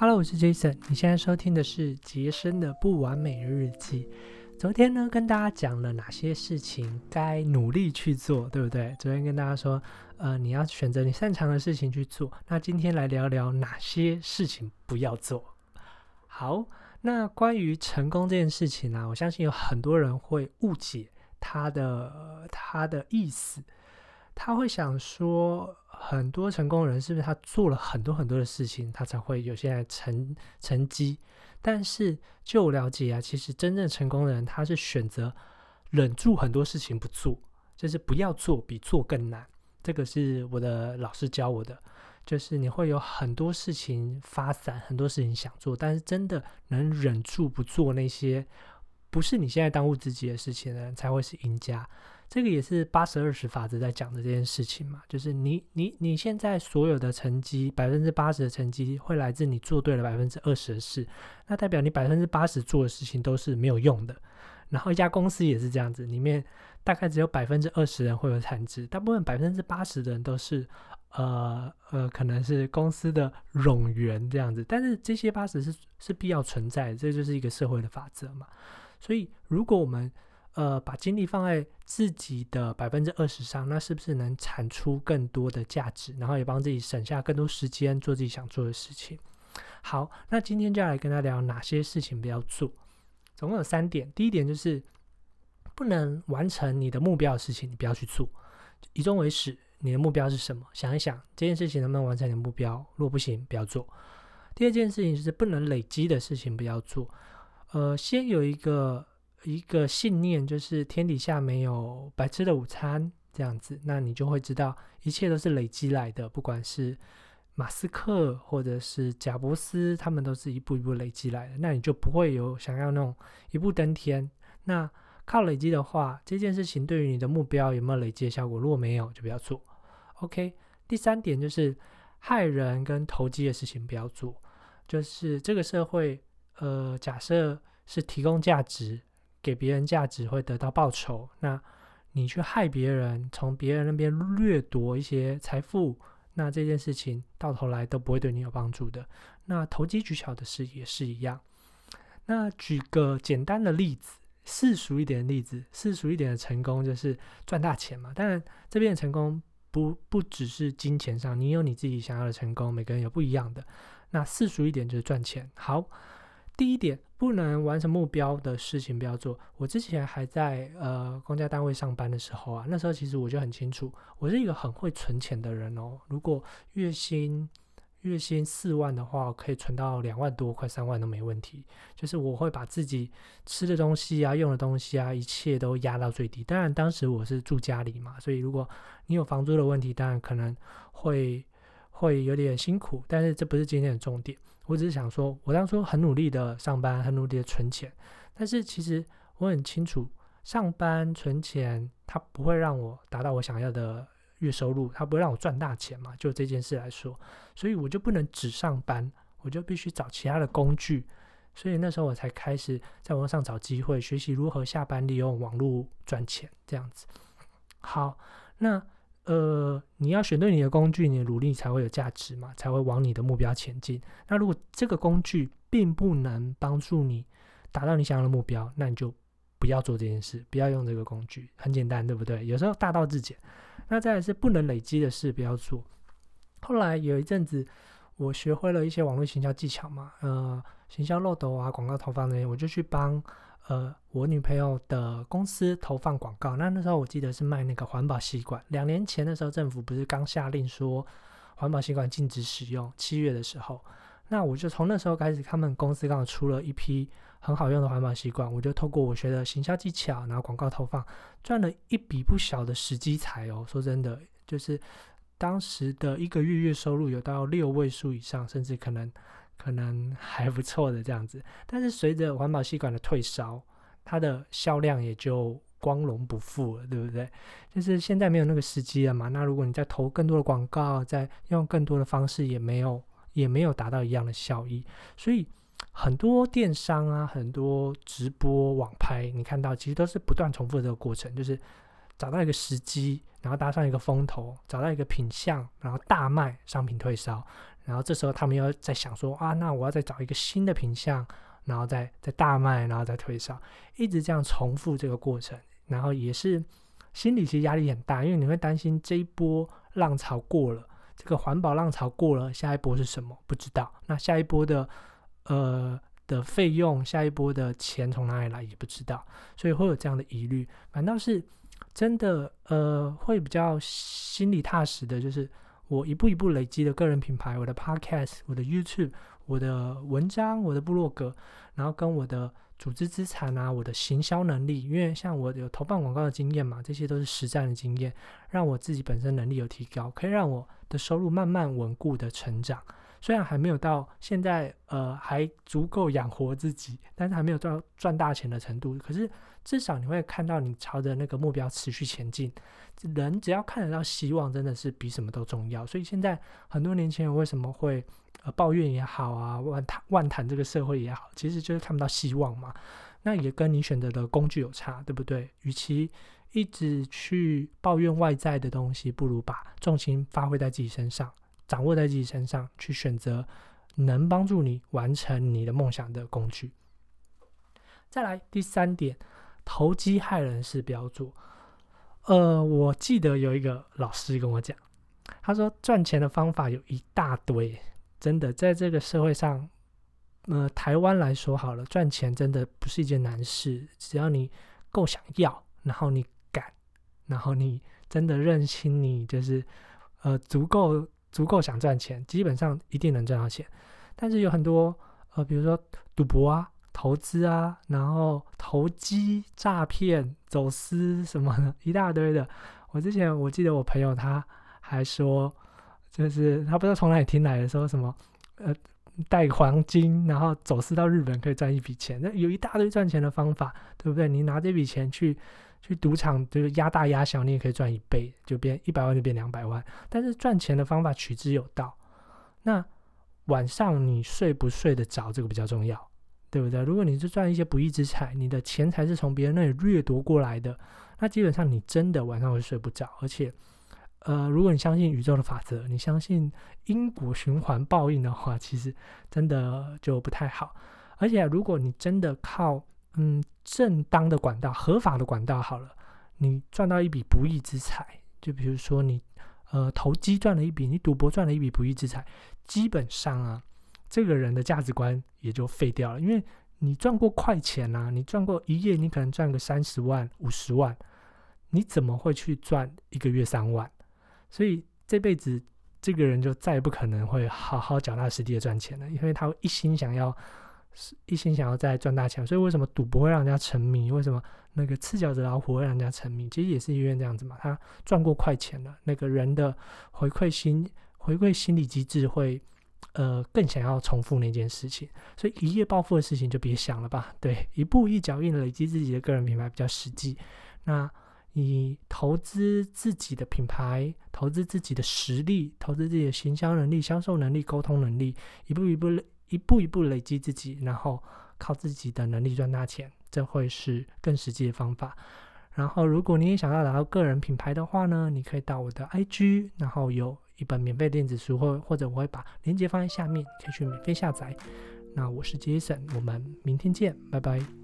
Hello，我是 Jason。你现在收听的是杰森的不完美日记。昨天呢，跟大家讲了哪些事情该努力去做，对不对？昨天跟大家说，呃，你要选择你擅长的事情去做。那今天来聊聊哪些事情不要做。好，那关于成功这件事情呢，我相信有很多人会误解他的他的意思。他会想说，很多成功人是不是他做了很多很多的事情，他才会有现在成成绩？但是就我了解啊，其实真正成功的人，他是选择忍住很多事情不做，就是不要做比做更难。这个是我的老师教我的，就是你会有很多事情发散，很多事情想做，但是真的能忍住不做那些不是你现在当务之急的事情的人，才会是赢家。这个也是八十二十法则在讲的这件事情嘛，就是你你你现在所有的成绩，百分之八十的成绩会来自你做对了百分之二十的事，那代表你百分之八十做的事情都是没有用的。然后一家公司也是这样子，里面大概只有百分之二十人会有产值，大部分百分之八十的人都是呃呃，可能是公司的冗员这样子。但是这些八十是是必要存在的，这就是一个社会的法则嘛。所以如果我们呃，把精力放在自己的百分之二十上，那是不是能产出更多的价值，然后也帮自己省下更多时间做自己想做的事情？好，那今天就来跟他聊哪些事情不要做。总共有三点，第一点就是不能完成你的目标的事情，你不要去做。以终为始，你的目标是什么？想一想这件事情能不能完成你的目标，如果不行，不要做。第二件事情就是不能累积的事情不要做。呃，先有一个。一个信念就是天底下没有白吃的午餐这样子，那你就会知道一切都是累积来的。不管是马斯克或者是贾伯斯，他们都是一步一步累积来的。那你就不会有想要那种一步登天。那靠累积的话，这件事情对于你的目标有没有累积的效果？如果没有，就不要做。OK，第三点就是害人跟投机的事情不要做。就是这个社会，呃，假设是提供价值。给别人价值会得到报酬，那你去害别人，从别人那边掠夺一些财富，那这件事情到头来都不会对你有帮助的。那投机取巧的事也是一样。那举个简单的例子，世俗一点的例子，世俗一点的成功就是赚大钱嘛。当然，这边的成功不不只是金钱上，你有你自己想要的成功，每个人有不一样的。那世俗一点就是赚钱。好。第一点，不能完成目标的事情不要做。我之前还在呃公家单位上班的时候啊，那时候其实我就很清楚，我是一个很会存钱的人哦。如果月薪月薪四万的话，可以存到两万多，快三万都没问题。就是我会把自己吃的东西啊、用的东西啊，一切都压到最低。当然当时我是住家里嘛，所以如果你有房租的问题，当然可能会会有点辛苦。但是这不是今天的重点。我只是想说，我当初很努力的上班，很努力的存钱，但是其实我很清楚，上班存钱它不会让我达到我想要的月收入，它不会让我赚大钱嘛。就这件事来说，所以我就不能只上班，我就必须找其他的工具。所以那时候我才开始在网上找机会，学习如何下班利用网络赚钱这样子。好，那。呃，你要选对你的工具，你的努力才会有价值嘛，才会往你的目标前进。那如果这个工具并不能帮助你达到你想要的目标，那你就不要做这件事，不要用这个工具。很简单，对不对？有时候大道至简。那再来是不能累积的事，不要做。后来有一阵子，我学会了一些网络行销技巧嘛，呃，行销漏斗啊，广告投放那些，我就去帮。呃，我女朋友的公司投放广告，那那时候我记得是卖那个环保吸管。两年前的时候，政府不是刚下令说环保吸管禁止使用，七月的时候，那我就从那时候开始，他们公司刚好出了一批很好用的环保吸管，我就透过我学的行销技巧，然后广告投放，赚了一笔不小的时机财哦。说真的，就是当时的一个月月收入有到六位数以上，甚至可能。可能还不错的这样子，但是随着环保吸管的退烧，它的销量也就光荣不复了，对不对？就是现在没有那个时机了嘛。那如果你再投更多的广告，再用更多的方式，也没有也没有达到一样的效益。所以很多电商啊，很多直播网拍，你看到其实都是不断重复的这个过程，就是找到一个时机，然后搭上一个风头，找到一个品相，然后大卖商品退烧。然后这时候他们又在想说啊，那我要再找一个新的品相，然后再再大卖，然后再推销，一直这样重复这个过程，然后也是心理其实压力很大，因为你会担心这一波浪潮过了，这个环保浪潮过了，下一波是什么？不知道。那下一波的呃的费用，下一波的钱从哪里来也不知道，所以会有这样的疑虑。反倒是真的呃会比较心里踏实的，就是我一步一步累积的个人品牌，我的 Podcast，我的 YouTube。我的文章，我的部落格，然后跟我的组织资产啊，我的行销能力，因为像我有投放广告的经验嘛，这些都是实战的经验，让我自己本身能力有提高，可以让我的收入慢慢稳固的成长。虽然还没有到现在，呃，还足够养活自己，但是还没有到赚大钱的程度。可是至少你会看到你朝着那个目标持续前进。人只要看得到希望，真的是比什么都重要。所以现在很多年轻人为什么会？呃，抱怨也好啊，万谈万谈这个社会也好，其实就是看不到希望嘛。那也跟你选择的工具有差，对不对？与其一直去抱怨外在的东西，不如把重心发挥在自己身上，掌握在自己身上，去选择能帮助你完成你的梦想的工具。再来第三点，投机害人是不要做。呃，我记得有一个老师跟我讲，他说赚钱的方法有一大堆。真的，在这个社会上，呃，台湾来说好了，赚钱真的不是一件难事。只要你够想要，然后你敢，然后你真的认清你就是呃足够足够想赚钱，基本上一定能赚到钱。但是有很多呃，比如说赌博啊、投资啊，然后投机、诈骗、走私什么的，一大堆的。我之前我记得我朋友他还说。就是他不知道从哪里听来的，说什么呃带黄金，然后走私到日本可以赚一笔钱，那有一大堆赚钱的方法，对不对？你拿这笔钱去去赌场，就是压大压小，你也可以赚一倍，就变一百万就变两百万。但是赚钱的方法取之有道。那晚上你睡不睡得着，这个比较重要，对不对？如果你是赚一些不义之财，你的钱财是从别人那里掠夺过来的，那基本上你真的晚上会睡不着，而且。呃，如果你相信宇宙的法则，你相信因果循环报应的话，其实真的就不太好。而且，如果你真的靠嗯正当的管道、合法的管道好了，你赚到一笔不义之财，就比如说你呃投机赚了一笔，你赌博赚了一笔不义之财，基本上啊，这个人的价值观也就废掉了，因为你赚过快钱啊，你赚过一夜，你可能赚个三十万、五十万，你怎么会去赚一个月三万？所以这辈子这个人就再也不可能会好好脚踏实地的赚钱了，因为他一心想要，一心想要再赚大钱。所以为什么赌博会让人家沉迷？为什么那个赤脚的老虎会让人家沉迷？其实也是因为这样子嘛，他赚过快钱了，那个人的回馈心回馈心理机制会呃更想要重复那件事情，所以一夜暴富的事情就别想了吧。对，一步一脚印累积自己的个人品牌比较实际。那。你投资自己的品牌，投资自己的实力，投资自己的行销能力、销售能力、沟通能力，一步一步、一步一步累积自己，然后靠自己的能力赚大钱，这会是更实际的方法。然后，如果你也想要达到个人品牌的话呢，你可以到我的 IG，然后有一本免费电子书，或或者我会把链接放在下面，可以去免费下载。那我是 Jason，我们明天见，拜拜。